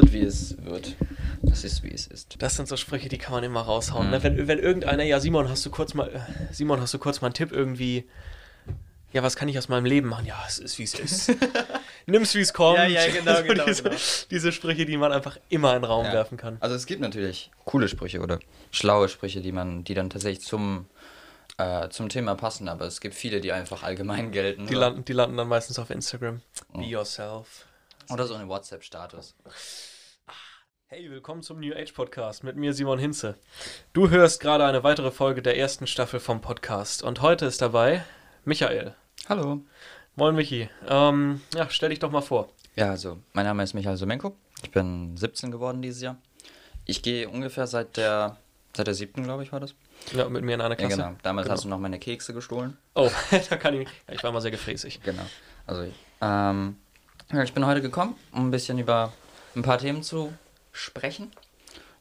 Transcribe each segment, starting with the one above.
wird, wie es wird. Das ist, wie es ist. Das sind so Sprüche, die kann man immer raushauen. Mhm. Ne? Wenn, wenn irgendeiner, ja, Simon, hast du kurz mal, Simon, hast du kurz mal einen Tipp irgendwie? Ja, was kann ich aus meinem Leben machen? Ja, es ist, wie es ist. Nimm's, wie es kommt. Ja, ja, genau, So genau, diese, genau. diese Sprüche, die man einfach immer in den Raum Ja. werfen kann. Also es gibt natürlich coole Sprüche oder schlaue Sprüche, die man, die dann tatsächlich zum, äh, zum Thema passen, aber es gibt viele, die einfach allgemein gelten. Die landen, die landen dann meistens auf Instagram. Be Oh. yourself. Oder so eine WhatsApp-Status. Hey, willkommen zum New Age Podcast mit mir Simon Hinze. Du hörst gerade eine weitere Folge der ersten Staffel vom Podcast und heute ist dabei Michael. Hallo. Moin Michi. Ähm, ja, stell dich doch mal vor. Ja, also, mein Name ist Michael Somenko. Ich bin 17 geworden dieses Jahr. Ich gehe ungefähr seit der, seit der siebten, glaube ich, war das. Ja, mit mir in einer Ja, Klasse. genau. Damals Genau. hast du noch meine Kekse gestohlen. Oh, da kann ich. Ja, ich war mal sehr gefräßig. Genau. Also, ähm, ja, ich bin heute gekommen, um ein bisschen über ein paar Themen zu sprechen.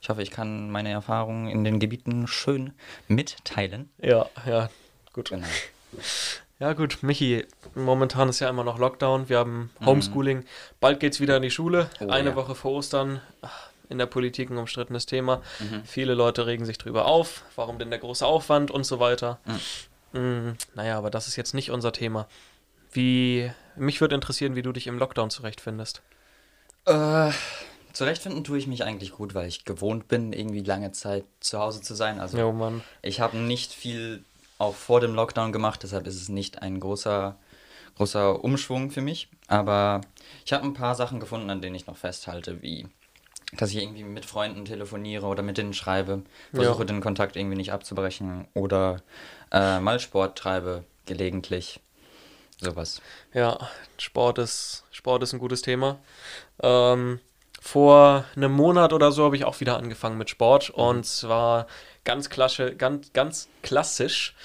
Ich hoffe, ich kann meine Erfahrungen in den Gebieten schön mitteilen. Ja, ja, gut. Genau. Ja, gut, Michi, momentan ist ja immer noch Lockdown. Wir haben Homeschooling. Bald geht's wieder in die Schule. Oh, Eine ja. Woche vor Ostern. In der Politik ein umstrittenes Thema. Mhm. Viele Leute regen sich drüber auf. Warum denn der große Aufwand und so weiter. Mm, naja, aber das ist jetzt nicht unser Thema. Wie, mich würde interessieren, wie du dich im Lockdown zurechtfindest. Äh, zurechtfinden tue ich mich eigentlich gut, weil ich gewohnt bin, irgendwie lange Zeit zu Hause zu sein. Also Jo, Mann. ich habe nicht viel auch vor dem Lockdown gemacht, deshalb ist es nicht ein großer, großer Umschwung für mich. Aber ich habe ein paar Sachen gefunden, an denen ich noch festhalte, wie dass ich irgendwie mit Freunden telefoniere oder mit denen schreibe, versuche Ja. den Kontakt irgendwie nicht abzubrechen oder äh, mal Sport treibe, gelegentlich. Sowas. Ja, Sport ist, Sport ist ein gutes Thema. Ähm, vor einem Monat oder so habe ich auch wieder angefangen mit Sport und zwar ganz, klasche, ganz, ganz klassisch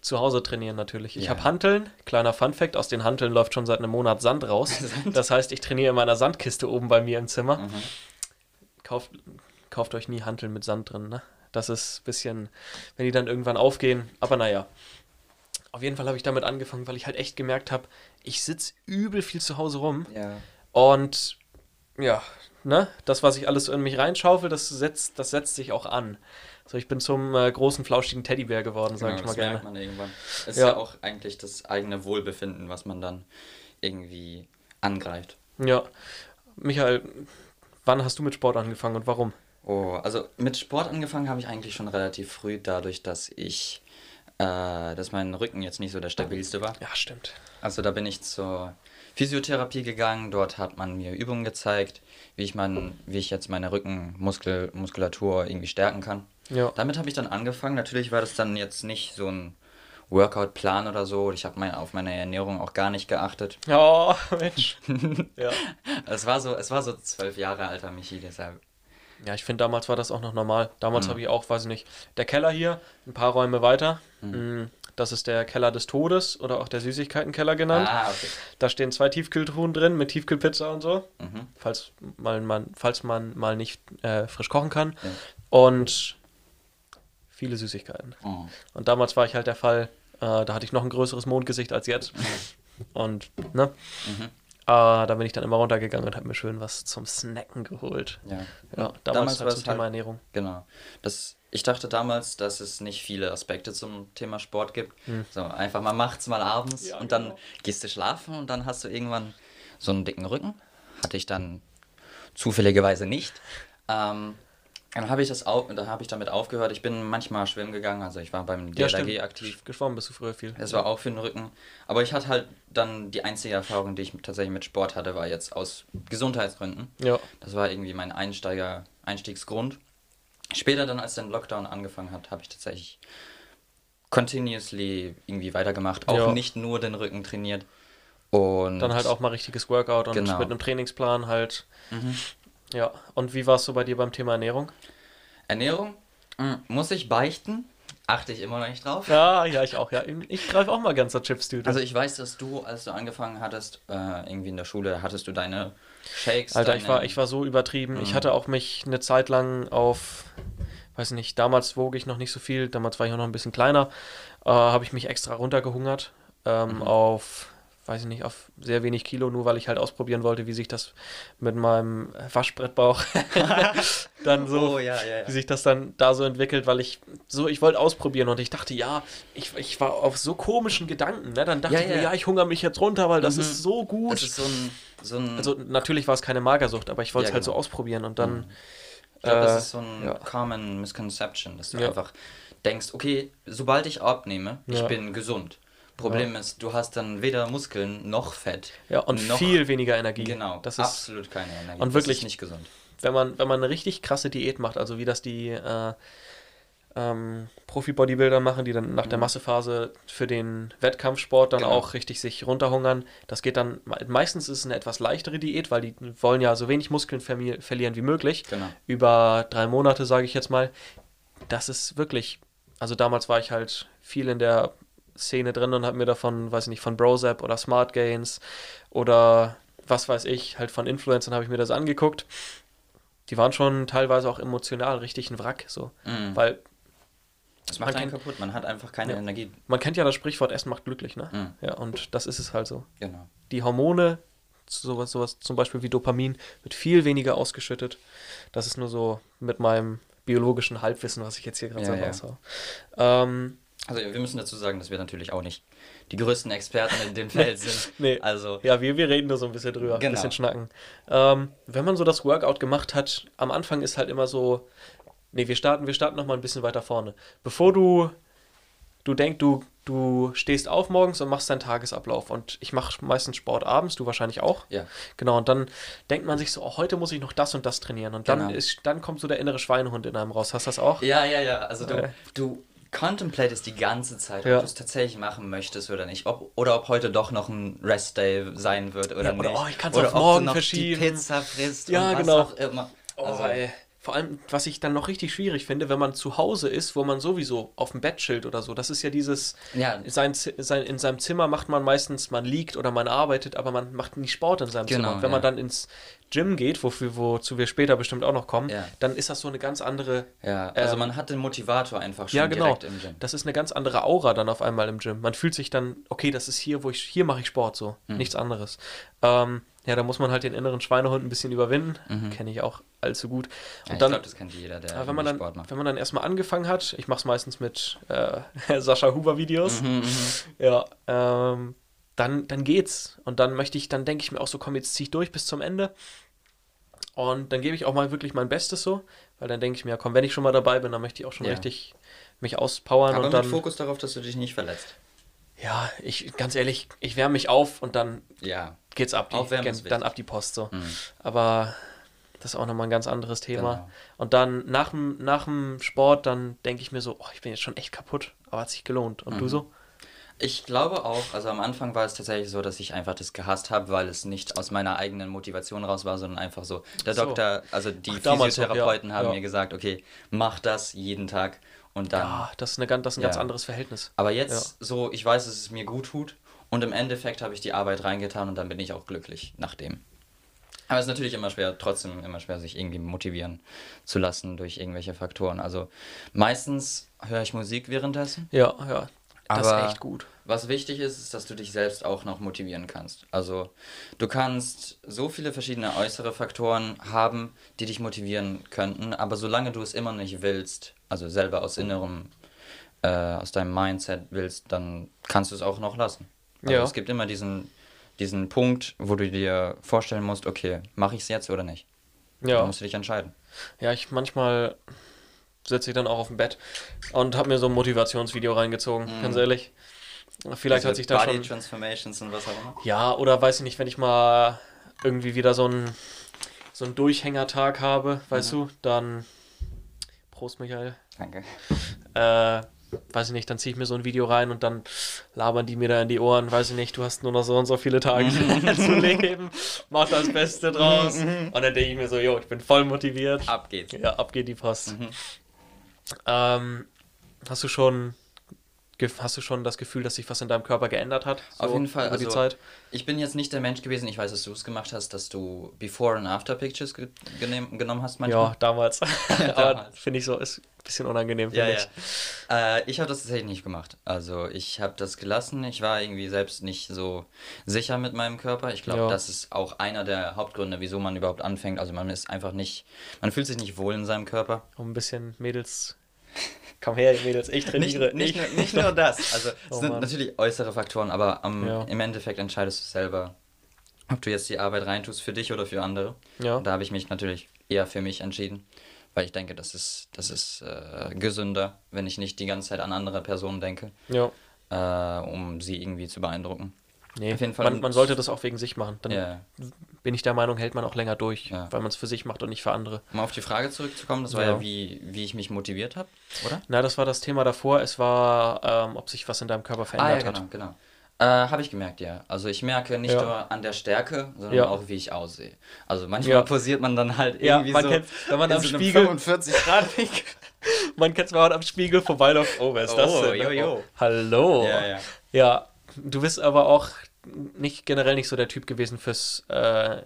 zu Hause trainieren natürlich. Ich Ja. habe Hanteln, kleiner Funfact, aus den Hanteln läuft schon seit einem Monat Sand raus. Das heißt, ich trainiere in meiner Sandkiste oben bei mir im Zimmer. Mhm. Kauft, kauft euch nie Hanteln mit Sand drin, ne? Das ist ein bisschen, wenn die dann irgendwann aufgehen, aber naja. Auf jeden Fall habe ich damit angefangen, weil ich halt echt gemerkt habe, ich sitze übel viel zu Hause rum Ja. und ja, ne, das, was ich alles in mich reinschaufel, das setzt, das setzt sich auch an. So, ich bin zum äh, großen, flauschigen Teddybär geworden, sage Genau, ich mal das gerne. merkt man irgendwann. Es ist Ja. ja auch eigentlich das eigene Wohlbefinden, was man dann irgendwie angreift. Ja. Michael, wann hast du mit Sport angefangen und warum? Oh, also mit Sport angefangen habe ich eigentlich schon relativ früh, dadurch, dass ich, äh, dass mein Rücken jetzt nicht so der stabilste war. Ja, stimmt. Also da bin ich zur Physiotherapie gegangen. Dort hat man mir Übungen gezeigt, wie ich mein, wie ich jetzt meine Rückenmuskulatur irgendwie stärken kann. Ja. Damit habe ich dann angefangen. Natürlich war das dann jetzt nicht so ein Workout-Plan oder so. Ich habe mein, auf meine Ernährung auch gar nicht geachtet. Ja, Mensch. ja. Es war so, es war so zwölf Jahre alter Michi, deshalb. Ja, ich finde, damals war das auch noch normal. Damals Mhm. habe ich auch, weiß ich nicht, der Keller hier, ein paar Räume weiter. Mm, Das ist der Keller des Todes oder auch der Süßigkeitenkeller genannt. Ah, okay. Da stehen zwei Tiefkühltruhen drin mit Tiefkühlpizza und so, Mhm. falls man, man, falls man mal nicht äh, frisch kochen kann. Ja. Und viele Süßigkeiten. Oh. Und damals war ich halt der Fall, äh, da hatte ich noch ein größeres Mondgesicht als jetzt. Und, ne? Mhm. Äh, da bin ich dann immer runtergegangen und habe mir schön was zum Snacken geholt. Ja. Ja, damals, Damals halt war es Thema halt- Ernährung. Genau. Das, ich dachte damals, dass es nicht viele Aspekte zum Thema Sport gibt. So, einfach mal macht's mal abends Ja, und dann genau. gehst du schlafen und dann hast du irgendwann so einen dicken Rücken. Hatte ich dann zufälligerweise nicht. Ähm, dann habe ich das au dann habe ich damit aufgehört. Ich bin manchmal schwimmen gegangen, also ich war beim Ja, DLRG stimmt. aktiv. Geschwommen bist du früher viel. Das war auch für den Rücken. Aber ich hatte halt dann die einzige Erfahrung, die ich tatsächlich mit Sport hatte, war jetzt aus Gesundheitsgründen. Ja, Das war irgendwie mein Einsteiger, Einstiegsgrund. Später dann, als der Lockdown angefangen hat, habe ich tatsächlich continuously irgendwie weitergemacht. Auch Ja. nicht nur den Rücken trainiert. Und dann halt auch mal richtiges Workout und Genau. mit einem Trainingsplan halt. Mhm. Ja, und wie war es so bei dir beim Thema Ernährung? Ernährung, mm, muss ich beichten, achte ich immer noch nicht drauf. Ja, ja, ich auch, ja. Ich greife auch mal ganzer Chips-Tüte. Also ich weiß, dass du, als du angefangen hattest, äh, irgendwie in der Schule, hattest du deine Shakes. Alter, deine, ich war, ich war so übertrieben. Ich Mhm. hatte auch mich eine Zeit lang auf, weiß nicht, damals wog ich noch nicht so viel, damals war ich auch noch ein bisschen kleiner, äh, habe ich mich extra runtergehungert ähm, Mhm. auf weiß ich nicht, auf sehr wenig Kilo, nur weil ich halt ausprobieren wollte, wie sich das mit meinem Waschbrettbauch dann so, Oh, ja, ja, ja. wie sich das dann da so entwickelt, weil ich so, ich wollte ausprobieren und ich dachte, ja, ich, ich war auf so komischen Gedanken, ne? Dann dachte ich mir, ja. ich hungere mich jetzt runter, weil das Mhm. ist so gut. Das ist so ein, so ein also natürlich war es keine Magersucht, aber ich wollte es Ja, halt so genau. ausprobieren und dann, Ich glaube, Äh, das ist so ein common misconception, dass du einfach denkst, okay, sobald ich abnehme, ich bin gesund. Problem ist, du hast dann weder Muskeln noch Fett. ja, und viel weniger Energie. Genau, Das ist, absolut keine Energie. und wirklich- nicht gesund. wenn man, wenn man eine richtig krasse Diät macht, also wie das die äh, ähm, Profi-Bodybuilder machen, die dann nach der Massephase für den Wettkampfsport dann Mhm. Genau. auch richtig sich runterhungern. Das geht dann, meistens ist es eine etwas leichtere Diät, weil die wollen ja so wenig Muskeln vermi- verlieren wie möglich. Genau. Über drei Monate, sage ich jetzt mal. Das ist wirklich, also damals war ich halt viel in der Szene drin und habe mir davon, weiß ich nicht, von Brozap oder Smart Gains oder was weiß ich, halt von Influencern habe ich mir das angeguckt. Die waren schon teilweise auch emotional richtig ein Wrack, so. Mhm. Weil Das macht man einen kennt- kaputt, man hat einfach keine Ja. Energie. man kennt ja das Sprichwort, Essen macht glücklich, ne? Mhm. Ja, und das ist es halt so. Genau. Die Hormone, sowas, sowas zum Beispiel wie Dopamin, wird viel weniger ausgeschüttet. Das ist nur so mit meinem biologischen Halbwissen, was ich jetzt hier gerade Ja, so ja. Ähm, Also wir müssen dazu sagen, dass wir natürlich auch nicht die größten Experten in dem Feld sind. Nee. Also Ja, wir, wir reden nur so ein bisschen drüber, ein Genau. bisschen schnacken. Ähm, wenn man so das Workout gemacht hat, am Anfang ist halt immer so, nee, wir starten, wir starten nochmal ein bisschen weiter vorne. Bevor du, du denkst, du, du stehst auf morgens und machst deinen Tagesablauf und ich mache meistens Sport abends, du wahrscheinlich auch. ja, Genau, und dann denkt man sich so, oh, heute muss ich noch das und das trainieren. Und dann, Genau. ist, dann kommt so der innere Schweinehund in einem raus. Hast du das auch? ja, ja, ja. Also du, Äh. du contemplatest die ganze Zeit, ob Ja. du es tatsächlich machen möchtest oder nicht. Ob, oder ob heute doch noch ein Restday sein wird oder Ja, oder, nicht. oh, ich kann's oder auf ob morgen verschieben. die Pizza frisst Ja, und was genau. auch immer. Oh, Also, ey. Vor allem, was ich dann noch richtig schwierig finde, wenn man zu Hause ist, wo man sowieso auf dem Bett chillt oder so. Das ist ja dieses, Ja. sein, sein, in seinem Zimmer macht man meistens, man liegt oder man arbeitet, aber man macht nie Sport in seinem Genau, Zimmer. Und wenn man ja. dann ins Gym geht, wofür, wozu wir später bestimmt auch noch kommen, Ja. dann ist das so eine ganz andere, ja, also Ähm, man hat den Motivator einfach schon ja genau, direkt im Gym. das ist eine ganz andere Aura dann auf einmal im Gym. Man fühlt sich dann, okay, das ist hier, wo ich, hier mache ich Sport so, Mhm. nichts anderes. Ähm, ja, da muss man halt den inneren Schweinehund ein bisschen überwinden, Mhm. kenne ich auch allzu gut. Ja, Und ich dann, glaube, das kennt jeder, der wenn man, dann, Sport macht. wenn man dann erstmal angefangen hat, ich mache es meistens mit äh, Sascha Huber Videos, Mhm, mhm. ja, ähm, dann, dann geht's. Und dann möchte ich, dann denke ich mir auch so, komm, jetzt zieh ich durch bis zum Ende. Und dann gebe ich auch mal wirklich mein Bestes so, weil dann denke ich mir, komm, wenn ich schon mal dabei bin, dann möchte ich auch schon Ja. richtig mich auspowern Aber und mit dann. Fokus darauf, dass du dich nicht verletzt. Ja, ich, ganz ehrlich, ich wärme mich auf und dann Ja, geht's ab, die, Aufwärmen dann wichtig. ab die Post so. Mhm. Aber das ist auch nochmal ein ganz anderes Thema. Genau. Und dann nach dem, nach dem Sport, dann denke ich mir so, oh, ich bin jetzt schon echt kaputt, aber hat sich gelohnt. Und du Mhm. so? Ich glaube auch, also am Anfang war es tatsächlich so, dass ich einfach das gehasst habe, weil es nicht aus meiner eigenen Motivation raus war, sondern einfach so. Der So. Doktor, also die Ach, Physiotherapeuten ja, haben ja. mir gesagt, okay, mach das jeden Tag und dann. Ja, das ist, eine, ganz- das ist ein ganz Ja. anderes Verhältnis. Aber jetzt so, ich weiß, dass es mir gut tut und im Endeffekt habe ich die Arbeit reingetan und dann bin ich auch glücklich nach dem. Aber es ist natürlich immer schwer, trotzdem immer schwer, sich irgendwie motivieren zu lassen durch irgendwelche Faktoren. Also meistens höre ich Musik währenddessen. Ja, ja. Das Aber- ist echt gut. Was wichtig ist, ist, dass du dich selbst auch noch motivieren kannst. Also du kannst so viele verschiedene äußere Faktoren haben, die dich motivieren könnten, aber solange du es immer nicht willst, also selber aus innerem, äh, aus deinem Mindset willst, dann kannst du es auch noch lassen. Also Ja. Es gibt immer diesen, diesen Punkt, wo du dir vorstellen musst, okay, mache ich es jetzt oder nicht? Da Ja. musst du dich entscheiden. Ja, ich manchmal sitze ich dann auch auf dem Bett und habe mir so ein Motivationsvideo reingezogen, ganz ehrlich. Vielleicht Also hat sich da Body schon. Transformations und was auch immer. Ja, oder weiß ich nicht, wenn ich mal irgendwie wieder so einen so einen Durchhängertag habe, weißt du, dann Prost Michael. Danke. Äh, weiß ich nicht, dann ziehe ich mir so ein Video rein und dann labern die mir da in die Ohren, weiß ich nicht, du hast nur noch so und so viele Tage zu leben, mach das Beste draus. Und dann denke ich mir so, jo, ich bin voll motiviert. Ab geht's. Ja, ab geht die Post. Mhm. Ähm, hast du schon hast du schon das Gefühl, dass sich was in deinem Körper geändert hat? Auf jeden Fall. Über die also, Zeit? Ich bin jetzt nicht der Mensch gewesen, ich weiß, dass du es gemacht hast, dass du Before- und After-Pictures ge genommen hast manchmal. Ja, damals. Aber Damals. finde ich so, ist ein bisschen unangenehm für Ja, mich. ja. Äh, ich habe das tatsächlich nicht gemacht. Also ich habe das gelassen. Ich war irgendwie selbst nicht so sicher mit meinem Körper. Ich glaube, Ja. das ist auch einer der Hauptgründe, wieso man überhaupt anfängt. Also man ist einfach nicht, man fühlt sich nicht wohl in seinem Körper. Um ein bisschen Mädels. Komm her, Mädels, ich Nicht, trainiere. nicht, ich. nur, nicht nur das. Also es Oh sind Mann. natürlich äußere Faktoren, aber am, Ja. im Endeffekt entscheidest du selber, ob du jetzt die Arbeit reintust für dich oder für andere. Ja. Und da habe ich mich natürlich eher für mich entschieden, weil ich denke, das ist, das ist äh, gesünder, wenn ich nicht die ganze Zeit an andere Personen denke, Ja. äh, um sie irgendwie zu beeindrucken. Nee, Auf jeden Fall- man, man sollte das auch wegen sich machen. Dann Ja. Bin ich der Meinung, hält man auch länger durch, Ja. weil man es für sich macht und nicht für andere. Um auf die Frage zurückzukommen, das war ja, Ja. wie, wie ich mich motiviert habe, oder? Na, das war das Thema davor. Es war, ähm, ob sich was in deinem Körper verändert ah, ja, hat. genau, genau. Äh, habe ich gemerkt, ja. Also ich merke nicht Ja. nur an der Stärke, sondern Ja. auch, wie ich aussehe. Also manchmal Ja. posiert man dann halt Ja, irgendwie man so wenn man am so Spiegel- 45 Grad Winkel. Man kennt es mal am Spiegel vorbeiläuft. Oh, wer ist das Oh, denn? jo, jo. Oh, hallo. Ja, ja. Ja, du bist aber auch nicht generell nicht so der Typ gewesen fürs äh,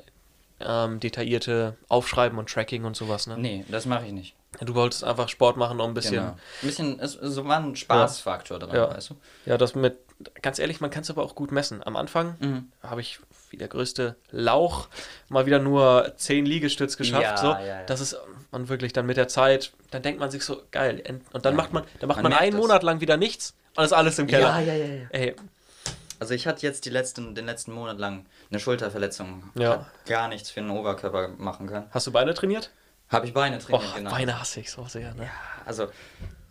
ähm, detaillierte Aufschreiben und Tracking und sowas, ne? Nee, das mache ich nicht. Du wolltest einfach Sport machen, um ein bisschen. Genau. Ein bisschen, es, so war ein Spaßfaktor dran, Ja. weißt du? Ja, das mit. Ganz ehrlich, man kann es aber auch gut messen. Am Anfang Mhm. habe ich wie der größte Lauch mal wieder nur 10 Liegestütz geschafft. Ja, so. ja, ja. Das ist man wirklich dann mit der Zeit, dann denkt man sich so, geil. Und dann Ja. macht man, dann macht Man man, einen das. Monat lang wieder nichts und ist alles im Keller. ja, ja, ja. Ey, Also ich hatte jetzt die letzten, den letzten Monat lang eine Schulterverletzung. Ja. Gar nichts für den Oberkörper machen können. hast du Beine trainiert? Habe ich Beine trainiert, genau. Beine hasse ich so sehr, ne? Also,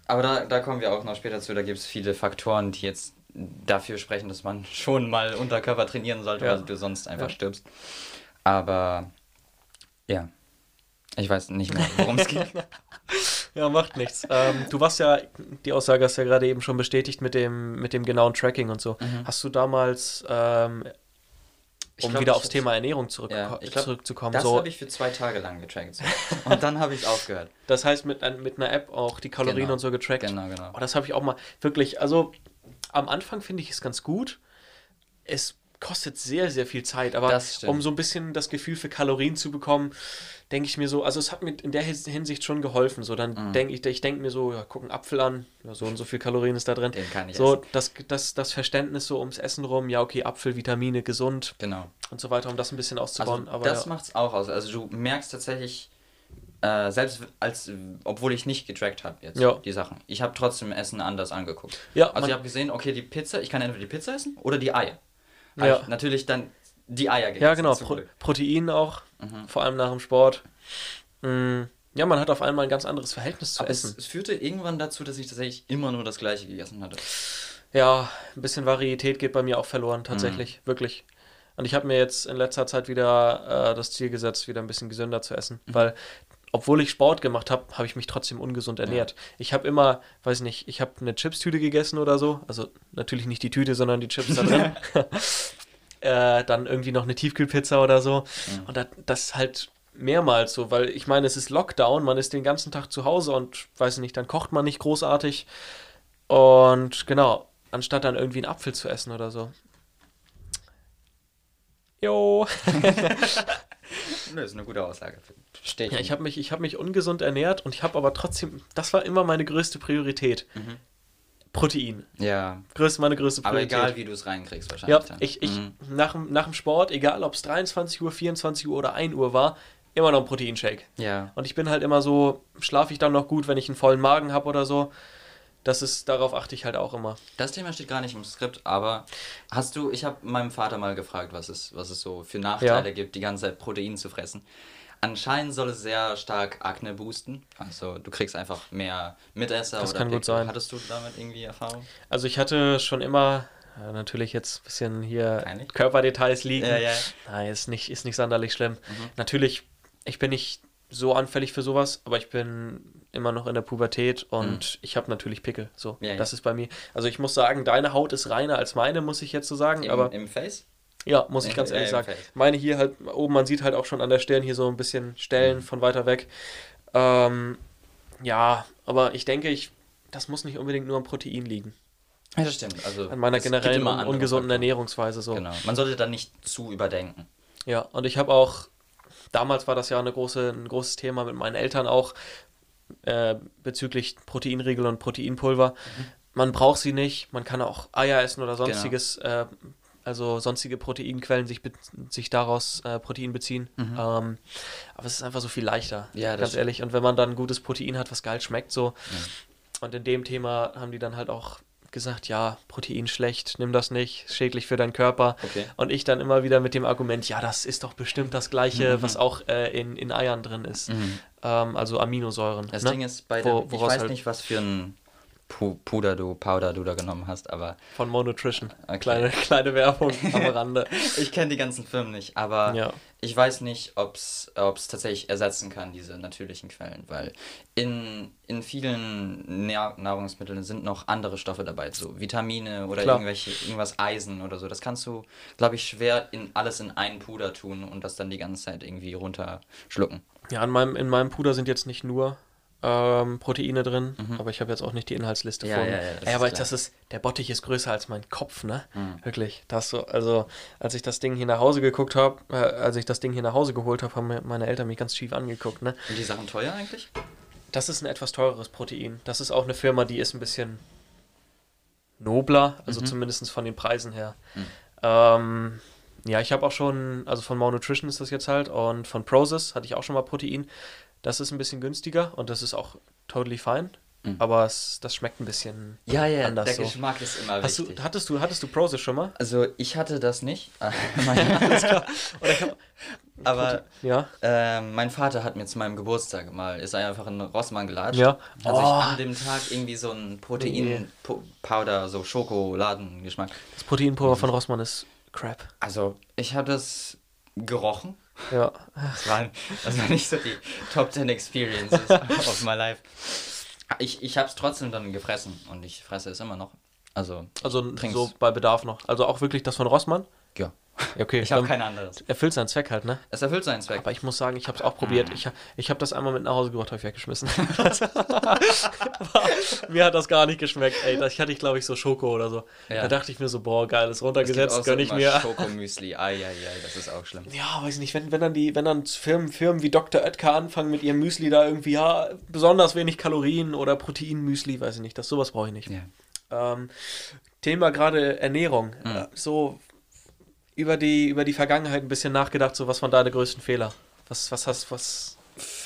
aber da, da kommen wir auch noch später zu. Da gibt es viele Faktoren, die jetzt dafür sprechen, dass man schon mal Unterkörper trainieren sollte, Ja. weil du sonst einfach Ja. stirbst. Aber ja, ich weiß nicht mehr, worum es ging. Ja, macht nichts. ähm, du warst ja, die Aussage hast du ja gerade eben schon bestätigt mit dem, mit dem genauen Tracking und so. Mhm. Hast du damals, ähm, um glaub, wieder aufs Thema Ernährung zurück, Ja, glaub, zurückzukommen, Das so, habe ich für zwei Tage lang getrackt. Und dann habe ich es aufgehört. das heißt mit, mit einer App auch die Kalorien Genau. und so getrackt? Genau, genau. Oh, das habe ich auch mal wirklich, also am Anfang finde ich es ganz gut. Es kostet sehr, sehr viel Zeit, aber um so ein bisschen das Gefühl für Kalorien zu bekommen, denke ich mir so, also es hat mir in der Hinsicht schon geholfen. So, dann Mhm. denke ich, ich denke mir so, ja, guck einen Apfel an, ja, so und so viel Kalorien ist da drin. Den kann ich So, essen. das, das, das Verständnis so ums Essen rum, ja, okay, Apfel, Vitamine, gesund Genau. und so weiter, um das ein bisschen Also auszubauen. aber das ja. macht's auch aus. Also du merkst tatsächlich, äh, selbst als, obwohl ich nicht getrackt habe jetzt Ja. die Sachen, ich habe trotzdem Essen anders angeguckt. Ja, also ich habe gesehen, okay, die Pizza, ich kann entweder die Pizza essen oder die Eier. Ja. ich natürlich dann die Eier gegessen. Ja, genau. Pro. Protein auch, Mhm. vor allem nach dem Sport. Mm, Ja, man hat auf einmal ein ganz anderes Verhältnis zu Aber es, Essen. es führte irgendwann dazu, dass ich tatsächlich immer nur das Gleiche gegessen hatte. Ja, ein bisschen Varietät geht bei mir auch verloren, Mhm. tatsächlich, wirklich. Und ich habe mir jetzt in letzter Zeit wieder äh, das Ziel gesetzt, wieder ein bisschen gesünder zu essen, Mhm. weil obwohl ich Sport gemacht habe, habe ich mich trotzdem ungesund ernährt. Ich habe immer, weiß nicht, ich habe eine Chipstüte gegessen oder so, also natürlich nicht die Tüte, sondern die Chips da drin. äh, dann irgendwie noch eine Tiefkühlpizza oder so. Mhm. Und das, das halt mehrmals so, weil ich meine, es ist Lockdown, man ist den ganzen Tag zu Hause und weiß nicht, dann kocht man nicht großartig. Und genau, anstatt dann irgendwie einen Apfel zu essen oder so. Jo. Nö, ist eine gute Aussage. Stehe ich. Ja, ich habe mich, ich hab mich ungesund ernährt und ich habe aber trotzdem, das war immer meine größte Priorität. Mhm. Protein. ja, Größte, meine größte aber Priorität. egal, wie du es reinkriegst Ja, wahrscheinlich. dann. ich, ich Mhm. nach, dem- nach dem Sport, egal ob es 23 Uhr, 24 Uhr oder 1 Uhr war, immer noch ein Proteinshake. Ja. Und ich bin halt immer so, schlafe ich dann noch gut, wenn ich einen vollen Magen habe oder so. Das ist, darauf achte ich halt auch immer. Das Thema steht gar nicht im Skript, aber hast du, ich habe meinem Vater mal gefragt, was es, was es so für Nachteile Ja. gibt, die ganze Zeit Protein zu fressen. Anscheinend soll es sehr stark Akne boosten. Also du kriegst einfach mehr Mitesser Das oder kann gut Pickel. sein. Hattest du damit irgendwie Erfahrung? Also ich hatte schon immer, ja, natürlich jetzt ein bisschen hier Peinlich. Körperdetails liegen. Ja, ja. Nein, ist nicht, ist nicht sonderlich schlimm. Mhm. Natürlich, ich bin nicht so anfällig für sowas, aber ich bin immer noch in der Pubertät und ich habe natürlich Pickel. So, Mhm. Ja, ja. das ist bei mir. Also ich muss sagen, deine Haut ist reiner als meine, muss ich jetzt so sagen. Im, aber Im Face? ja, muss ich Ja, ganz ja, ehrlich sagen. Meine hier halt oben, man sieht halt auch schon an der Stirn hier so ein bisschen Stellen Mhm. von weiter weg. Ähm, ja, aber ich denke, ich, das muss nicht unbedingt nur am Protein liegen. Ja, das stimmt. Also, An meiner generellen ungesunden Faktoren. Ernährungsweise so. Genau. Man sollte dann nicht zu überdenken. Ja, und ich habe auch, damals war das ja eine große, ein großes Thema mit meinen Eltern auch äh, bezüglich Proteinriegel und Proteinpulver. Man braucht sie nicht, man kann auch Eier essen oder sonstiges, äh, also sonstige Proteinquellen sich, sich daraus äh, Protein beziehen. Ähm, aber es ist einfach so viel leichter, Ja, ganz ehrlich. Und wenn man dann gutes Protein hat, was geil schmeckt, so. Und in dem Thema haben die dann halt auch gesagt, ja, Protein schlecht, nimm das nicht, schädlich für deinen Körper. Okay. Und ich dann immer wieder mit dem Argument, ja, das ist doch bestimmt das gleiche, Mhm. was auch äh, in, in Eiern drin ist. Ähm, also Aminosäuren. Das ne? Ding ist, bei Wo- dem, ich woraus weiß halt- nicht, was für ein Puder du, Powder du da genommen hast, aber Von Monutrition. Okay. Kleine, kleine Werbung am Rande. ich kenne die ganzen Firmen nicht, aber Ja. ich weiß nicht, ob es tatsächlich ersetzen kann, diese natürlichen Quellen, weil in, in vielen Nahr Nahrungsmitteln sind noch andere Stoffe dabei, so Vitamine oder Klar. irgendwelche, irgendwas Eisen oder so. Das kannst du, glaube ich, schwer in alles in einen Puder tun und das dann die ganze Zeit irgendwie runterschlucken. Ja, in meinem, in meinem Puder sind jetzt nicht nur ähm, Proteine drin, aber ich habe jetzt auch nicht die Inhaltsliste Mhm. Ja, vor ja, mir. ja, das Ey, aber das ist, der Bottich ist größer als mein Kopf, ne? Mhm. Wirklich. Das so, also, als ich das Ding hier nach Hause geguckt habe, äh, als ich das Ding hier nach Hause geholt habe, haben meine Eltern mich ganz schief angeguckt, ne? Sind die Sachen teuer eigentlich? Das ist ein etwas teureres Protein. Das ist auch eine Firma, die ist ein bisschen nobler, also zumindest von den Preisen her. Ähm, ja, ich habe auch schon, also von Malnutrition ist das jetzt halt und von Prozess hatte ich auch schon mal Protein. Das ist ein bisschen günstiger und das ist auch totally fine. Aber es, das schmeckt ein bisschen Ja, ja, anders der so. Geschmack ist immer Hast wichtig. du, hattest du, hattest du Prozess schon mal? also ich hatte das nicht, aber Ja. ähm, mein Vater hat mir zu meinem Geburtstag mal, ist einfach in Rossmann gelatscht. Ja. Oh. sich an dem Tag irgendwie so ein Protein-Powder, so Schokoladengeschmack. Das Proteinpulver von Rossmann ist crap. Also ich habe das gerochen. Ja. Das war, das war nicht so die Top 10 Experiences of my life. Ich, ich habe es trotzdem dann gefressen und ich fresse es immer noch. Also, Also so bei Bedarf noch. Also auch wirklich das von Rossmann? ja. Okay. Ich habe kein anderes. Erfüllt seinen Zweck halt, ne? Es erfüllt seinen Zweck. Aber ich muss sagen, ich habe es auch probiert. Ich, ich habe das einmal mit nach Hause gebracht, habe ich weggeschmissen. mir hat das gar nicht geschmeckt. Ey, das hatte ich, glaube ich, so Schoko oder so. Ja. Da dachte ich mir so, boah, geil, ist runtergesetzt, auch so gönn ich mir. Schokomüsli. Ai, ai, ai, das ist auch schlimm. Ja, weiß ich nicht, wenn, wenn dann die, wenn dann Firmen, Firmen wie Dr. Oetker anfangen mit ihrem Müsli da irgendwie, ja, besonders wenig Kalorien oder Proteinmüsli, weiß ich nicht, das sowas brauche ich nicht. Ja. Ähm, Thema gerade Ernährung. Mhm. So über die, über die Vergangenheit ein bisschen nachgedacht, so was waren deine größten Fehler? Was, was hast, was.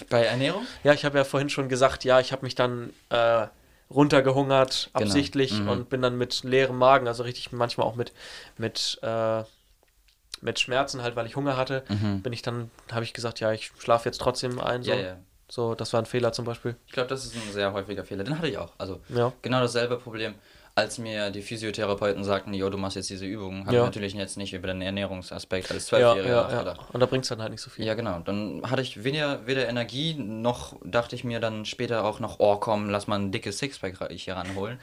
Bei Ernährung? Ja, ich habe ja vorhin schon gesagt, ja, ich habe mich dann äh, runtergehungert, Genau. absichtlich Mhm. und bin dann mit leerem Magen, also richtig manchmal auch mit, mit, äh, mit Schmerzen halt, weil ich Hunger hatte, Mhm. bin ich dann, habe ich gesagt, ja, ich schlafe jetzt trotzdem ein. So. Ja, ja. so, das war ein Fehler zum Beispiel. Ich glaube, das ist ein sehr häufiger Fehler. Den hatte ich auch. Also Ja. genau dasselbe Problem. Als mir die Physiotherapeuten sagten, jo, du machst jetzt diese Übungen, habe Ja. ich natürlich jetzt nicht über den Ernährungsaspekt als Ja, Zwölfjähriger ja, ja. nachgedacht. Und da bringt es dann halt nicht so viel. Ja, genau. Dann hatte ich weder, weder Energie, noch dachte ich mir dann später auch noch, oh komm, lass mal ein dickes Sixpack hier ranholen.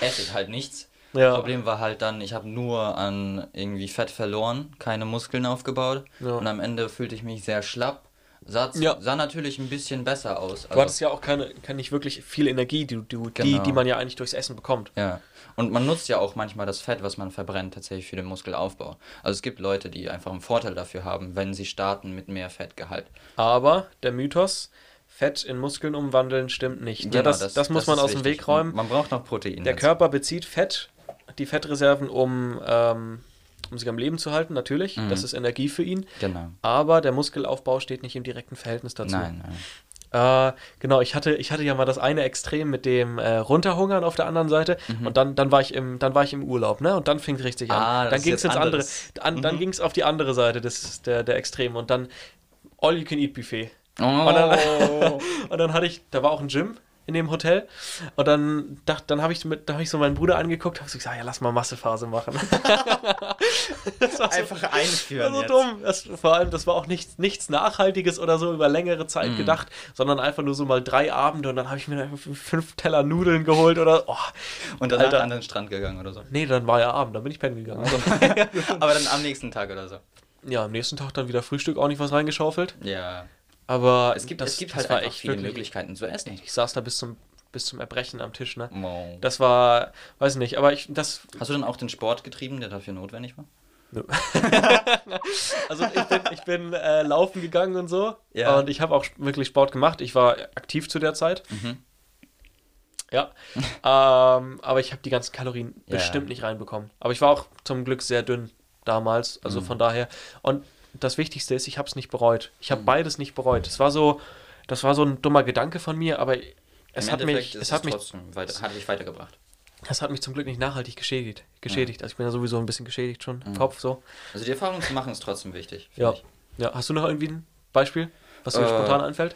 Esse ich halt nichts. Ja. Problem war halt dann, ich habe nur an irgendwie Fett verloren, keine Muskeln aufgebaut. Ja. Und am Ende fühlte ich mich sehr schlapp. Sah, Ja. sah natürlich ein bisschen besser aus. Du hattest ja auch keine, keine nicht wirklich viel Energie, die, die, die, Genau. die man ja eigentlich durchs Essen bekommt. Ja, und man nutzt ja auch manchmal das Fett, was man verbrennt, tatsächlich für den Muskelaufbau. Also es gibt Leute, die einfach einen Vorteil dafür haben, wenn sie starten mit mehr Fettgehalt. Aber der Mythos, Fett in Muskeln umwandeln, stimmt nicht. Ne? Genau, das, das, muss man ist aus dem wichtig. Weg räumen. Man braucht noch Protein. Der. Körper bezieht Fett, die Fettreserven, um, ähm, um sich am Leben zu halten, natürlich. Mhm. Das ist Energie für ihn. Genau. Aber der Muskelaufbau steht nicht im direkten Verhältnis dazu. Nein, nein. Äh, genau, ich hatte, ich hatte ja mal das eine Extrem mit dem äh, Runterhungern auf der anderen Seite und dann, dann, war ich im, dann war ich im Urlaub, ne? Und dann fing es richtig Mhm. Ah, an. das Dann ging es ins andere, an, dann Mhm. ging es auf die andere Seite des, der, der Extreme und dann All-You-Can-Eat-Buffet. Oh. Und dann, und dann hatte ich, da war auch ein Gym in dem Hotel und dann dachte, dann habe ich mit, da habe ich so meinen Bruder angeguckt, habe so gesagt, ja, lass mal Massephase machen. das war so, Einfach das einführen war so dumm. Das, vor allem, das war auch nichts, nichts Nachhaltiges oder so über längere Zeit Mhm. gedacht, sondern einfach nur so mal drei Abende und dann habe ich mir einfach fünf Teller Nudeln geholt oder, oh, Und danach Alter. an den Strand gegangen oder so. nee, dann war ja Abend, dann bin ich pennen gegangen. Also, Aber dann am nächsten Tag oder so. ja, am nächsten Tag dann wieder Frühstück, auch nicht was reingeschaufelt, Ja. Aber Es gibt, das, es gibt halt einfach echt viele wirklich- Möglichkeiten zu essen. Ich saß da bis zum bis zum Erbrechen am Tisch, ne? Wow. Das war, weiß nicht, aber ich, das, Hast du dann auch den Sport getrieben, der dafür notwendig war? also ich bin, ich bin äh, laufen gegangen und so. Ja. Und ich habe auch wirklich Sport gemacht. Ich war aktiv zu der Zeit. Mhm. Ja. ähm, aber ich habe die ganzen Kalorien Ja. bestimmt nicht reinbekommen. Aber ich war auch zum Glück sehr dünn damals. Also Mhm. von daher. Und das Wichtigste ist, ich habe es nicht bereut. Ich habe Mhm. beides nicht bereut. Es war so, das war so ein dummer Gedanke von mir, aber es Im hat Endeffekt mich, es hat mich, trotzdem weiter, hat dich weitergebracht. es hat mich zum Glück nicht nachhaltig geschädigt. Geschädigt. Also ich bin ja sowieso ein bisschen geschädigt schon im Mhm. Kopf so. Also die Erfahrung zu machen ist trotzdem wichtig. Ja. ich. Ja. Hast du noch irgendwie ein Beispiel, was dir Äh, spontan einfällt?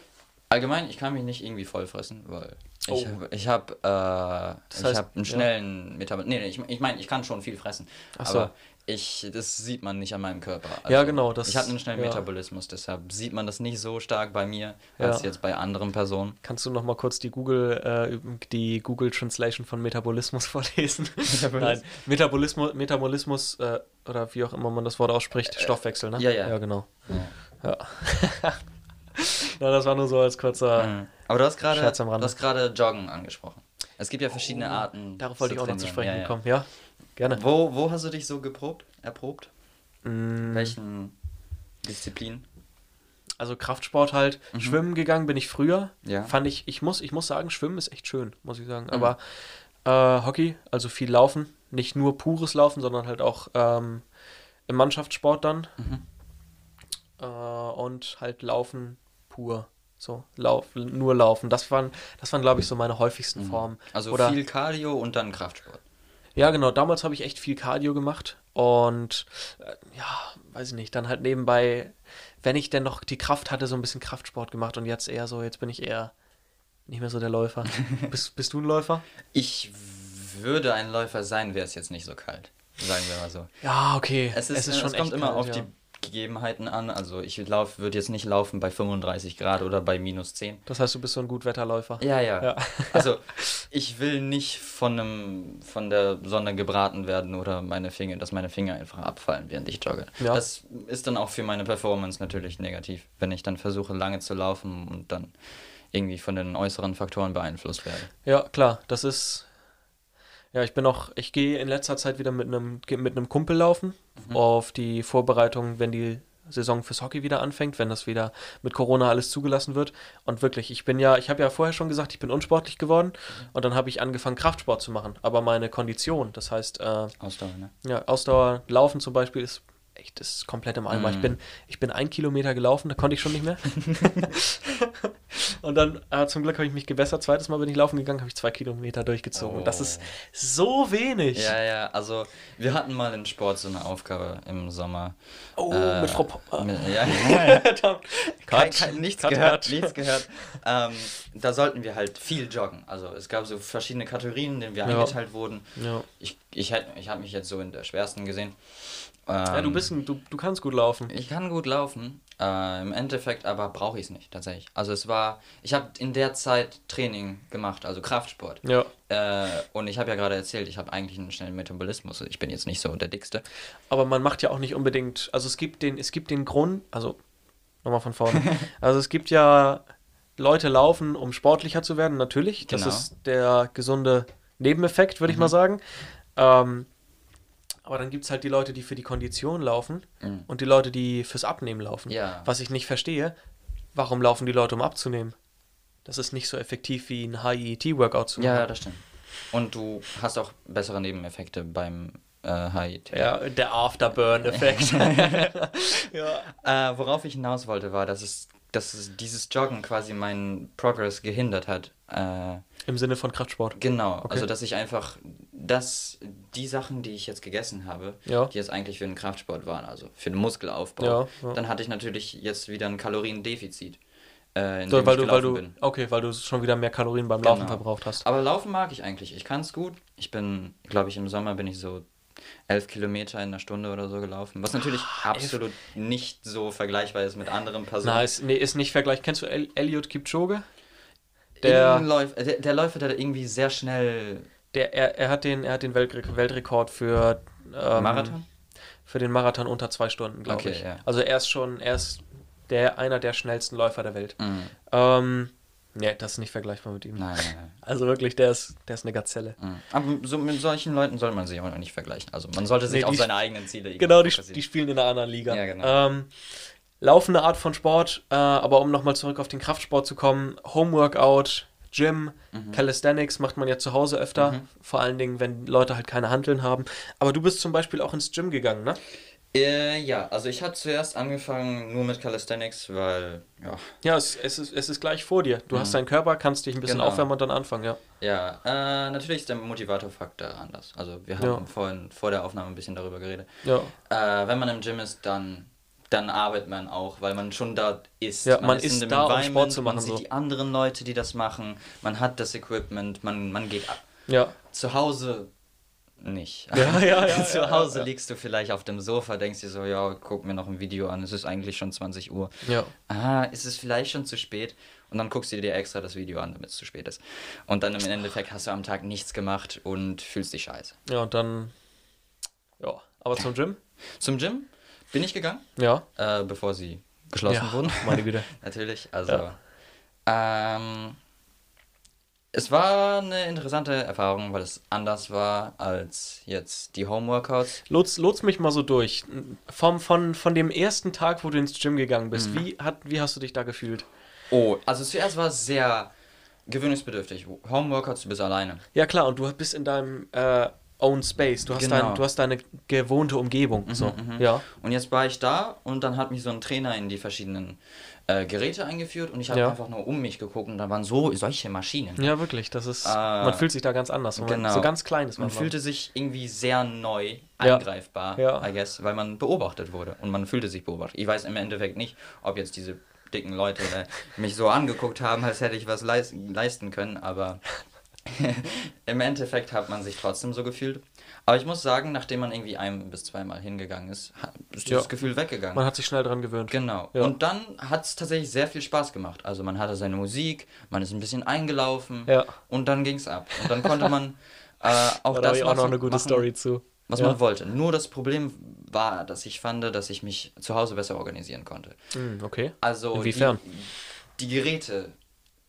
Allgemein, ich kann mich nicht irgendwie voll fressen, weil ich, Oh. ich habe äh, Das ich heißt, hab einen ja. schnellen Metabolismus. Nee, nee, ich, ich meine, ich kann schon viel fressen, Ach so. Ich, das sieht man nicht an meinem Körper. Ja, genau, das- ich habe einen schnellen ja. Metabolismus, deshalb sieht man das nicht so stark bei mir als Ja. jetzt bei anderen Personen. Kannst du noch mal kurz die Google, äh, die Google Translation von Metabolismus vorlesen? Nein, Metabolismus, Metabolismus äh, oder wie auch immer man das Wort ausspricht, Stoffwechsel, ne? ja, ja. Ja, genau. Ja. Na, das war nur so als kurzer. Mhm. Aber du hast gerade du hast gerade Joggen angesprochen. Es gibt ja verschiedene Arten. Oh, Darauf wollte ich auch noch zu sprechen Ja, ja. kommen. Ja, gerne. Wo, wo hast du dich so geprobt, erprobt? Mm, Welchen Disziplin? Also Kraftsport halt. Mhm. Schwimmen gegangen bin ich früher. Ja. Fand ich, ich muss, ich muss sagen, Schwimmen ist echt schön, muss ich sagen. Mhm. Aber äh, Hockey, also viel Laufen, nicht nur pures Laufen, sondern halt auch ähm, im Mannschaftssport dann. Mhm. Äh, und halt Laufen pur. So, Lauf, nur Laufen. Das waren, das waren, glaube ich, so meine häufigsten Formen. Also Oder- viel Cardio und dann Kraftsport. Ja, genau. Damals habe ich echt viel Cardio gemacht. Und äh, ja, weiß ich nicht, dann halt nebenbei, wenn ich denn noch die Kraft hatte, so ein bisschen Kraftsport gemacht. Und jetzt eher so, jetzt bin ich eher nicht mehr so der Läufer. bist, bist du ein Läufer? Ich würde ein Läufer sein, wäre es jetzt nicht so kalt. Sagen wir mal so. Ja, okay. Es, ist, es, kommt echt immer kalt, auf ja. die Gegebenheiten an. Also ich lauf, würde jetzt nicht laufen bei 35 Grad oder bei minus 10. Das heißt, du bist so ein Gutwetterläufer. Ja, ja. Ja. Also ich will nicht von einem von der Sonne gebraten werden oder meine Finger, dass meine Finger einfach abfallen, während ich jogge. Ja. Das ist dann auch für meine Performance natürlich negativ, wenn ich dann versuche lange zu laufen und dann irgendwie von den äußeren Faktoren beeinflusst werde. Ja, klar, das ist. Ja, ich bin auch, ich gehe in letzter Zeit wieder mit einem mit einem Kumpel laufen Mhm. auf die Vorbereitung, wenn die Saison fürs Hockey wieder anfängt, wenn das wieder mit Corona alles zugelassen wird. Und wirklich, ich bin ja, ich habe ja vorher schon gesagt, ich bin unsportlich geworden und dann habe ich angefangen Kraftsport zu machen. Aber meine Kondition, das heißt, äh, Ausdauer, ne? ja, Ausdauer, Laufen zum Beispiel ist echt, das ist komplett im Eimer. Ich Mhm. bin, ich bin ein Kilometer gelaufen, da konnte ich schon nicht mehr. und dann, äh, zum Glück habe ich mich gebessert. Zweites Mal bin ich laufen gegangen, habe ich zwei Kilometer durchgezogen. Und das ist so wenig. Ja, ja, also wir hatten mal in Sport so eine Aufgabe im Sommer. Oh, Äh, mit Frau Popper. Mit, ja, ja. Cut. Kein, kein, nichts Cut, gehört, cut. nichts gehört. Ähm, da sollten wir halt viel joggen. Also es gab so verschiedene Kategorien, in denen wir Ja. eingeteilt wurden. Ja. Ich, ich, ich habe mich jetzt so in der schwersten gesehen. Ähm, ja, du bist ein, du, du kannst gut laufen. Ich kann gut laufen. Äh, Im Endeffekt aber brauche ich es nicht, tatsächlich. Also es war, ich habe in der Zeit Training gemacht, also Kraftsport. Ja. Äh, und ich habe ja gerade erzählt, ich habe eigentlich einen schnellen Metabolismus. Ich bin jetzt nicht so der Dickste. Aber man macht ja auch nicht unbedingt, also es gibt den, es gibt den Grund, also nochmal von vorne. also es gibt ja Leute laufen, um sportlicher zu werden, natürlich. Das Genau. ist der gesunde Nebeneffekt, würde ich Mhm. mal sagen. Ähm, aber dann gibt es halt die Leute, die für die Kondition laufen Mhm. und die Leute, die fürs Abnehmen laufen. Ja. Was ich nicht verstehe, warum laufen die Leute, um abzunehmen? Das ist nicht so effektiv wie ein HIIT-Workout zu machen. Ja, das stimmt. Und du hast auch bessere Nebeneffekte beim äh, HIT. Ja, der Afterburn-Effekt. ja. Äh, worauf ich hinaus wollte, war, dass es, dass es dieses Joggen quasi meinen Progress gehindert hat. Äh, Im Sinne von Kraftsport. genau, Okay. also dass ich einfach, dass die Sachen, die ich jetzt gegessen habe, Ja. die jetzt eigentlich für den Kraftsport waren, also für den Muskelaufbau, Ja, ja. dann hatte ich natürlich jetzt wieder ein Kaloriendefizit. Äh, in So, weil du, weil du, bin. okay, weil du schon wieder mehr Kalorien beim Laufen Genau. verbraucht hast. Aber Laufen mag ich eigentlich. Ich kann es gut. Ich bin, glaube ich, im Sommer bin ich so elf Kilometer in einer Stunde oder so gelaufen. Was natürlich Ah, absolut nicht so vergleichbar ist mit anderen Personen. Ist, nee, ist nicht vergleichbar. Kennst du El Eliud Kipchoge? Der- Irgendein Läuf- äh, der, der Läufer, der irgendwie sehr schnell Der, er, er hat den, er hat den Weltre Weltrekord für ähm, Marathon? Für den Marathon unter zwei Stunden, glaube Okay, ich. ja. Also er ist schon, er ist der, einer der schnellsten Läufer der Welt. Mhm. Ähm, Nee, das ist nicht vergleichbar mit ihm. Nein, nein, nein. Also wirklich, der ist, der ist eine Gazelle. Mhm. Aber so, mit solchen Leuten soll man sich auch nicht vergleichen. Also man sollte sich Nee, auf die- seine eigenen Ziele Genau, die, die spielen in einer anderen Liga. Ja, genau. Ähm, laufende Art von Sport, äh, aber um nochmal zurück auf den Kraftsport zu kommen, Homeworkout, Gym, Mhm. Calisthenics macht man ja zu Hause öfter, vor allen Dingen, wenn Leute halt keine Hanteln haben. Aber du bist zum Beispiel auch ins Gym gegangen, ne? Äh, ja, also ich habe zuerst angefangen nur mit Calisthenics, weil, ja, Ja, es, es, ist, es ist gleich vor dir. Du hast deinen Körper, kannst dich ein bisschen Genau. aufwärmen und dann anfangen, ja. ja, äh, natürlich ist der Motivatorfaktor anders. Also wir haben Ja. vorhin vor der Aufnahme ein bisschen darüber geredet. Ja, Äh, wenn man im Gym ist, dann, dann arbeitet man auch, weil man schon dort ist. Ja, man ist in dem da, um Sport zu Man machen, sieht so. die anderen Leute, die das machen. Man hat das Equipment, man, man geht ab. ja. Zu Hause nicht. Ja, ja, ja, Zu Hause liegst du vielleicht auf dem Sofa, denkst dir so, ja, guck mir noch ein Video an, es ist eigentlich schon 20 Uhr. ja. Ah, ist es vielleicht schon zu spät? Und dann guckst du dir extra das Video an, damit es zu spät ist. Und dann im Endeffekt hast du am Tag nichts gemacht und fühlst dich scheiße. Ja, und dann, ja. Aber zum Gym? Zum Gym bin ich gegangen, Ja. äh, bevor sie geschlossen Ja, wurden. meine Güte. Natürlich, also. Ja. Ähm, es war eine interessante Erfahrung, weil es anders war als jetzt die Homeworkouts. Lots, lots mich mal so durch. Vom, von, von dem ersten Tag, wo du ins Gym gegangen bist, Mhm. wie, hat, wie hast du dich da gefühlt? Oh, also zuerst war es sehr gewöhnungsbedürftig. Homeworkouts, du bist alleine. Ja klar, und du bist in deinem äh, own space. Du hast, Genau. dein, du hast deine gewohnte Umgebung. so. Ja. Und jetzt war ich da und dann hat mich so ein Trainer in die verschiedenen äh, Geräte eingeführt und ich habe Ja. einfach nur um mich geguckt und da waren so solche Maschinen. ja, wirklich. Das ist, Äh, man fühlt sich da ganz anders. wenn Man, genau. So ganz klein ist man. Man fühlte sich irgendwie sehr neu angreifbar, Ja. I guess, weil man beobachtet wurde und man fühlte sich beobachtet. Ich weiß im Endeffekt nicht, ob jetzt diese dicken Leute äh, mich so angeguckt haben, als hätte ich was leis leisten können, aber im Endeffekt hat man sich trotzdem so gefühlt. Aber ich muss sagen, nachdem man irgendwie ein bis zweimal hingegangen ist, ist dieses Ja. Gefühl weggegangen. man hat sich schnell dran gewöhnt. Genau. Ja. Und dann hat es tatsächlich sehr viel Spaß gemacht. Also man hatte seine Musik, man ist ein bisschen eingelaufen Ja. und dann ging es ab. Und dann konnte man äh, auch Da das ich auch noch eine gute machen, Story zu. was man wollte. Nur das Problem war, dass ich fand, dass ich mich zu Hause besser organisieren konnte. Hm, okay. Also Inwiefern? Die, die Geräte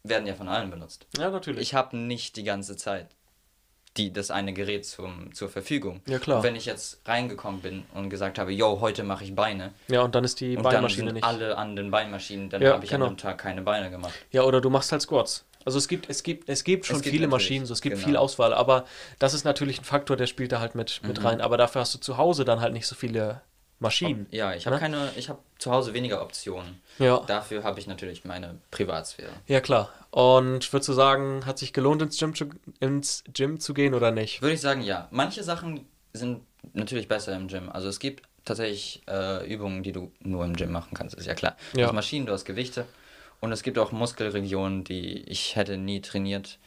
werden ja von allen benutzt. Ja, natürlich. Ich habe nicht die ganze Zeit die, das eine Gerät zum, zur Verfügung. Ja, klar. Und wenn ich jetzt reingekommen bin und gesagt habe, yo, heute mache ich Beine, ja, und dann ist die und dann Beinmaschine sind nicht. alle an den Beinmaschinen, dann Ja, habe ich genau. an dem Tag keine Beine gemacht. Ja, oder du machst halt Squats. Also es gibt, es gibt, es gibt schon Es gibt viele Maschinen, so es gibt genau. viel Auswahl, aber das ist natürlich ein Faktor, der spielt da halt mit, Mhm. mit rein. Aber dafür hast du zu Hause dann halt nicht so viele Maschinen. Ja, ich habe Ne? keine, ich habe zu Hause weniger Optionen. Ja. Dafür habe ich natürlich meine Privatsphäre. Ja, klar. Und würdest du sagen, hat sich gelohnt, ins Gym, zu, ins Gym zu gehen oder nicht? Würde ich sagen, ja. Manche Sachen sind natürlich besser im Gym. Also es gibt tatsächlich äh, Übungen, die du nur im Gym machen kannst, ist ja klar. Du Ja. hast Maschinen, du hast Gewichte und es gibt auch Muskelregionen, die ich hätte nie trainiert,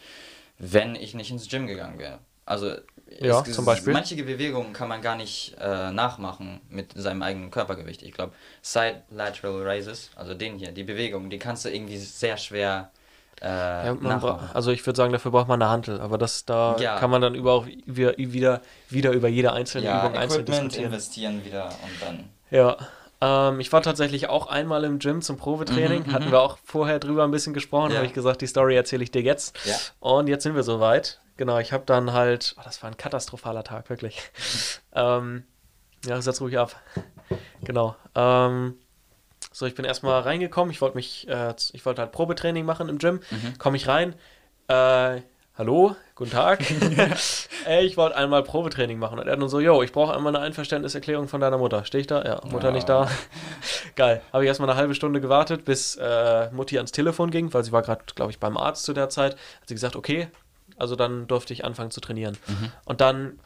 wenn ich nicht ins Gym gegangen wäre. Also Ja, es, zum Beispiel? manche Bewegungen kann man gar nicht äh, nachmachen mit seinem eigenen Körpergewicht. Ich glaube, Side Lateral Raises, also den hier, die Bewegung, die kannst du irgendwie sehr schwer äh, Ja, nachmachen. also ich würde sagen, dafür braucht man eine Hantel, aber das da Ja. kann man dann über auch wieder, wieder, wieder über jede einzelne Ja, Übung einzeln Equipment diskutieren. investieren wieder und dann Ja. Ähm, ich war tatsächlich auch einmal im Gym zum Probetraining. Hatten wir auch vorher drüber ein bisschen gesprochen. Mhm, Ja. Habe ich gesagt, die Story erzähle ich dir jetzt. Ja. Und jetzt sind wir soweit. Genau, ich habe dann halt. Oh, das war ein katastrophaler Tag, wirklich. ähm, ja, setz ruhig ab. Genau. Ähm, so, ich bin erstmal reingekommen. Ich wollte mich, äh, ich wollte halt Probetraining machen im Gym. Mhm. Komme ich rein. Äh, hallo, guten Tag. Ey, ich wollte einmal Probetraining machen. Und er dann so, yo, ich brauche einmal eine Einverständniserklärung von deiner Mutter. Stehe ich da? Ja, Mutter Ja. nicht da. Geil. Habe ich erstmal eine halbe Stunde gewartet, bis äh, Mutti ans Telefon ging, weil sie war gerade, glaube ich, beim Arzt zu der Zeit. Hat sie gesagt, okay, also dann durfte ich anfangen zu trainieren. Und dann,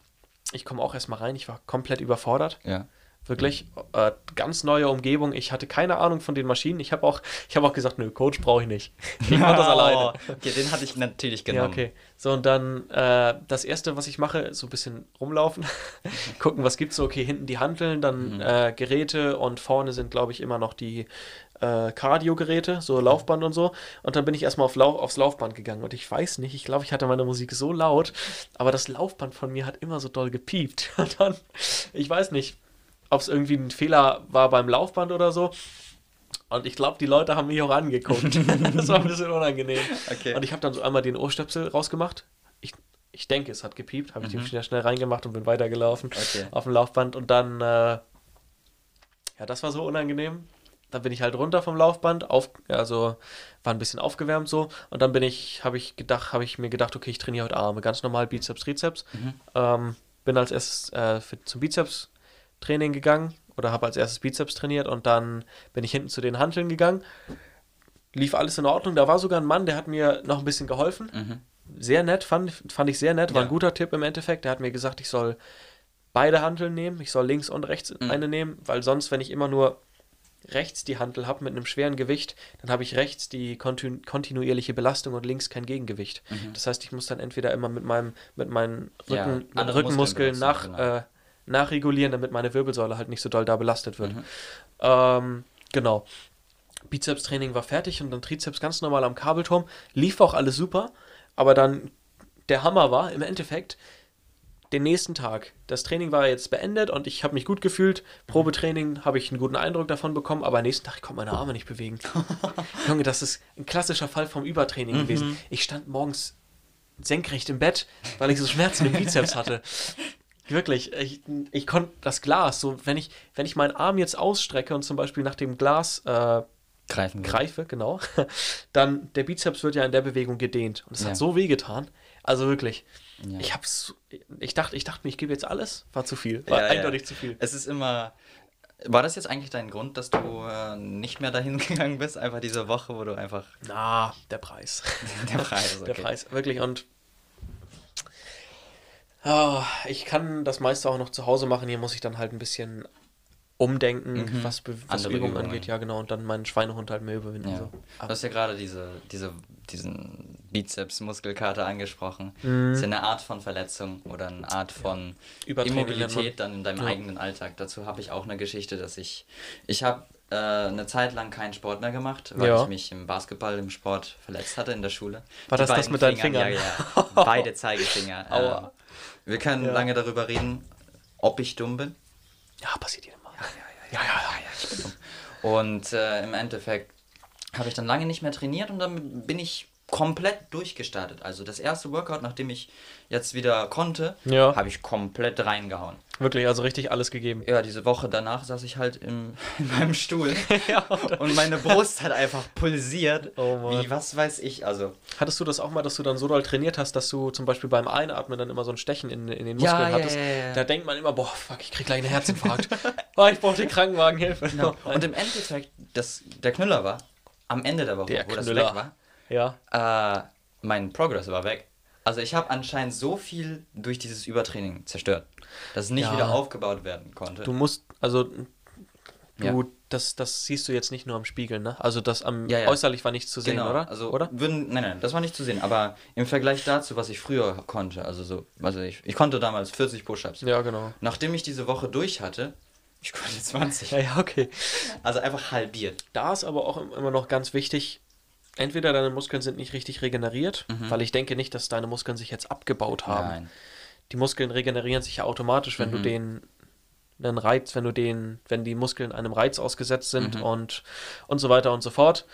ich komme auch erstmal rein, ich war komplett überfordert. Ja. Wirklich äh, ganz neue Umgebung. Ich hatte keine Ahnung von den Maschinen. Ich habe auch, ich habe auch gesagt, nö, Coach brauche ich nicht. Ich mache das alleine. Okay, den hatte ich natürlich Ja, genommen. okay. So, und dann äh, das erste, was ich mache, so ein bisschen rumlaufen, gucken, was gibt's so. Okay, hinten die Hanteln, dann äh, Geräte und vorne sind, glaube ich, immer noch die äh, Cardio-Geräte, so Laufband und so. Und dann bin ich erstmal auf Lau aufs Laufband gegangen. Und ich weiß nicht, ich glaube, ich hatte meine Musik so laut, aber das Laufband von mir hat immer so doll gepiept. Und dann, ich weiß nicht, ob es irgendwie ein Fehler war beim Laufband oder so. Und ich glaube, die Leute haben mich auch angeguckt. das war ein bisschen unangenehm. Okay. Und ich habe dann so einmal den Ohrstöpsel rausgemacht. Ich, ich denke, es hat gepiept. Habe ich den schnell, reingemacht und bin weitergelaufen Mhm. Okay. auf dem Laufband. Und dann, äh, ja, das war so unangenehm. Dann bin ich halt runter vom Laufband, auf, also war ein bisschen aufgewärmt so. Und dann bin ich, habe ich gedacht, habe ich mir gedacht, okay, ich trainiere heute Arme, ganz normal Bizeps, Trizeps. Ähm, bin als erstes äh, für, zum Bizeps-Training gegangen oder habe als erstes Bizeps trainiert und dann bin ich hinten zu den Hanteln gegangen. Lief alles in Ordnung. Da war sogar ein Mann, der hat mir noch ein bisschen geholfen. Sehr nett, fand, fand ich sehr nett. War Ja. ein guter Tipp im Endeffekt. Der hat mir gesagt, ich soll beide Hanteln nehmen. Ich soll links und rechts eine nehmen, weil sonst, wenn ich immer nur rechts die Hantel habe mit einem schweren Gewicht, dann habe ich rechts die kontinu kontinuierliche Belastung und links kein Gegengewicht. Das heißt, ich muss dann entweder immer mit meinem mit meinen Ja, Rücken, mit andere Rückenmuskeln Muskeln nach, genau. äh, nachregulieren, damit meine Wirbelsäule halt nicht so doll da belastet wird. Ähm, genau. Bizepstraining war fertig und dann Trizeps ganz normal am Kabelturm. Lief auch alles super, aber dann der Hammer war im Endeffekt den nächsten Tag. Das Training war jetzt beendet und ich habe mich gut gefühlt. Probetraining habe ich einen guten Eindruck davon bekommen, aber am nächsten Tag ich konnte meine Arme nicht bewegen. Junge, das ist ein klassischer Fall vom Übertraining gewesen. Ich stand morgens senkrecht im Bett, weil ich so Schmerzen im Bizeps hatte. Wirklich, ich, ich konnte das Glas, so wenn ich, wenn ich meinen Arm jetzt ausstrecke und zum Beispiel nach dem Glas äh, Greifen. greife, genau, dann der Bizeps wird ja in der Bewegung gedehnt. Und es Ja. hat so weh getan. Also wirklich. Ja. Ich hab's, ich dachte, ich dachte mir, ich gebe jetzt alles. War zu viel. War Ja, eindeutig ja. zu viel. Es ist immer. War das jetzt eigentlich dein Grund, dass du äh, nicht mehr dahin gegangen bist? Einfach diese Woche, wo du einfach. Na, der Preis. Der Preis, Der okay. Preis, wirklich. Und ah, ich kann das meiste auch noch zu Hause machen. Hier muss ich dann halt ein bisschen umdenken, was, Be was Übung Übungen. angeht. Ja, genau. Und dann meinen Schweinehund halt mehr überwinden. Ja. So. Du hast ja gerade diese, diese, diesen Bizeps-Muskelkater angesprochen. Mhm. Das ist ja eine Art von Verletzung oder eine Art von man. Immobilität dann in deinem Ja. eigenen Alltag. Dazu habe ich auch eine Geschichte, dass ich, ich habe äh, eine Zeit lang keinen Sport mehr gemacht, weil Ja. ich mich im Basketball, im Sport verletzt hatte in der Schule. War Die das das mit deinen Fingern, Fingern? Ja, ja. Beide Zeigefinger. Aua. Ähm, wir können Ja. lange darüber reden, ob ich dumm bin. Ja, passiert jedem mal. Ja, ja, ja. Und äh, im Endeffekt habe ich dann lange nicht mehr trainiert und dann bin ich komplett durchgestartet. Also das erste Workout, nachdem ich jetzt wieder konnte, Ja. habe ich komplett reingehauen. Wirklich, also richtig alles gegeben. Ja, diese Woche danach saß ich halt im, in meinem Stuhl ja. und meine Brust hat einfach pulsiert. Oh Mann. Wie, was weiß ich, also. Hattest du das auch mal, dass du dann so doll trainiert hast, dass du zum Beispiel beim Einatmen dann immer so ein Stechen in, in den Muskeln ja, hattest? ja, ja. Da denkt man immer, boah, fuck, ich krieg gleich einen Herzinfarkt. oh, ich brauche den Krankenwagen, Hilfe. Genau. Und im Endeffekt, das, der Knüller war, am Ende der Woche, Der wo das Knüller. weg ja, äh, mein Progress war weg. Also ich habe anscheinend so viel durch dieses Übertraining zerstört, dass es nicht Ja. wieder aufgebaut werden konnte. du musst, also, du, Ja. das, das siehst du jetzt nicht nur am Spiegel, ne? Also das am Ja, äußerlich war nicht zu sehen, genau, oder? Also oder? Würden, nein, nein, das war nicht zu sehen. Aber im Vergleich dazu, was ich früher konnte, also so, also ich, ich konnte damals 40 Push-ups. Ja, genau. Nachdem ich diese Woche durch hatte, ich konnte 20. Ja, ja, okay. Also einfach halbiert. Da ist aber auch im- immer noch ganz wichtig, entweder deine Muskeln sind nicht richtig regeneriert, weil ich denke nicht, dass deine Muskeln sich jetzt abgebaut haben. Nein. die Muskeln regenerieren sich ja automatisch, wenn du Mhm. den einen Reiz, wenn du den, wenn die Muskeln einem Reiz ausgesetzt sind Mhm. und und so weiter und so fort.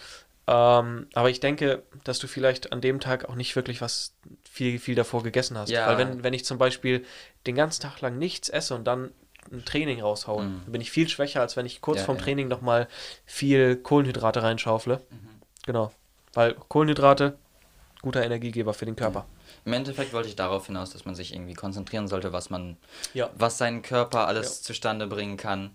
Ähm, aber ich denke, dass du vielleicht an dem Tag auch nicht wirklich was viel, viel davor gegessen hast. Ja. Weil wenn, wenn ich zum Beispiel den ganzen Tag lang nichts esse und dann ein Training raushaue, Mhm. dann bin ich viel schwächer, als wenn ich kurz Ja, vorm ja. Training nochmal viel Kohlenhydrate reinschaufle. Mhm. Genau. Weil Kohlenhydrate, guter Energiegeber für den Körper. Im Endeffekt wollte ich darauf hinaus, dass man sich irgendwie konzentrieren sollte, was man, Ja. was seinen Körper alles Ja. zustande bringen kann.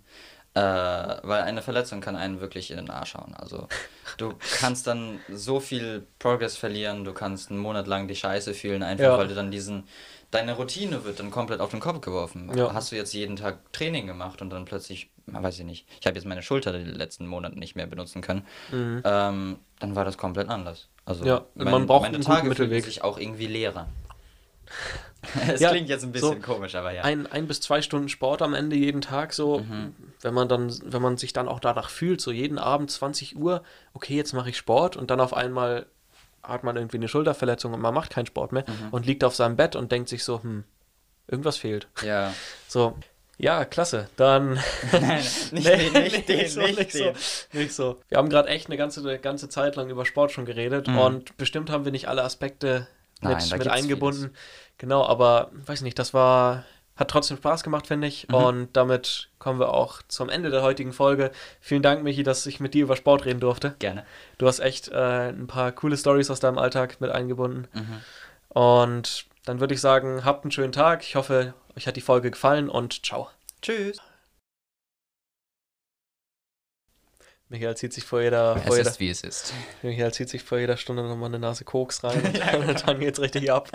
Äh, weil eine Verletzung kann einen wirklich in den Arsch hauen. Also du kannst dann so viel Progress verlieren, du kannst einen Monat lang die Scheiße fühlen, einfach Ja. weil du dann diesen, deine Routine wird dann komplett auf den Kopf geworfen. Ja. Hast du jetzt jeden Tag Training gemacht und dann plötzlich, weiß ich nicht, ich habe jetzt meine Schulter die letzten Monate nicht mehr benutzen können, ähm, dann war das komplett anders. Also Mhm. Ja, man braucht meine einen Tage fühlen sich auch irgendwie leerer. Es Ja, klingt jetzt ein bisschen so komisch, aber ja. ein, ein bis zwei Stunden Sport am Ende jeden Tag, so, Mhm. wenn man dann, wenn man sich dann auch danach fühlt, so jeden Abend 20 Uhr, okay, jetzt mache ich Sport und dann auf einmal hat man irgendwie eine Schulterverletzung und man macht keinen Sport mehr Mhm. und liegt auf seinem Bett und denkt sich so, hm, irgendwas fehlt. ja, So, Ja, klasse. Dann. Nein, nicht den, nicht den, so, nicht nicht, den. so, nicht so. Wir haben gerade echt eine ganze, ganze Zeit lang über Sport schon geredet Mhm. und bestimmt haben wir nicht alle Aspekte Nein, mit, mit eingebunden. Genau, aber weiß nicht, das war. Hat trotzdem Spaß gemacht, finde ich. Mhm. Und damit kommen wir auch zum Ende der heutigen Folge. Vielen Dank, Michi, dass ich mit dir über Sport reden durfte. Gerne. Du hast echt äh, ein paar coole Stories aus deinem Alltag mit eingebunden. Mhm. Und dann würde ich sagen, habt einen schönen Tag. Ich hoffe, euch hat die Folge gefallen und ciao. Tschüss. Michael zieht sich vor jeder, Es vor jeder, ist, wie es ist. Michael zieht sich vor jeder Stunde nochmal eine Nase Koks rein und dann, dann geht's richtig ab.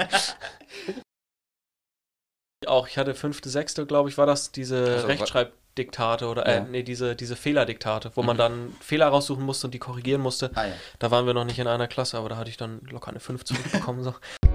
Auch, ich hatte fünfte, sechste, glaube ich, war das, diese Also, Rechtschreibdiktate oder, äh, Ja. nee, diese, diese Fehlerdiktate, wo man Mhm. dann Fehler raussuchen musste und die korrigieren musste. Ah ja. Da waren wir noch nicht in einer Klasse, aber da hatte ich dann locker eine 5 zurückbekommen. So.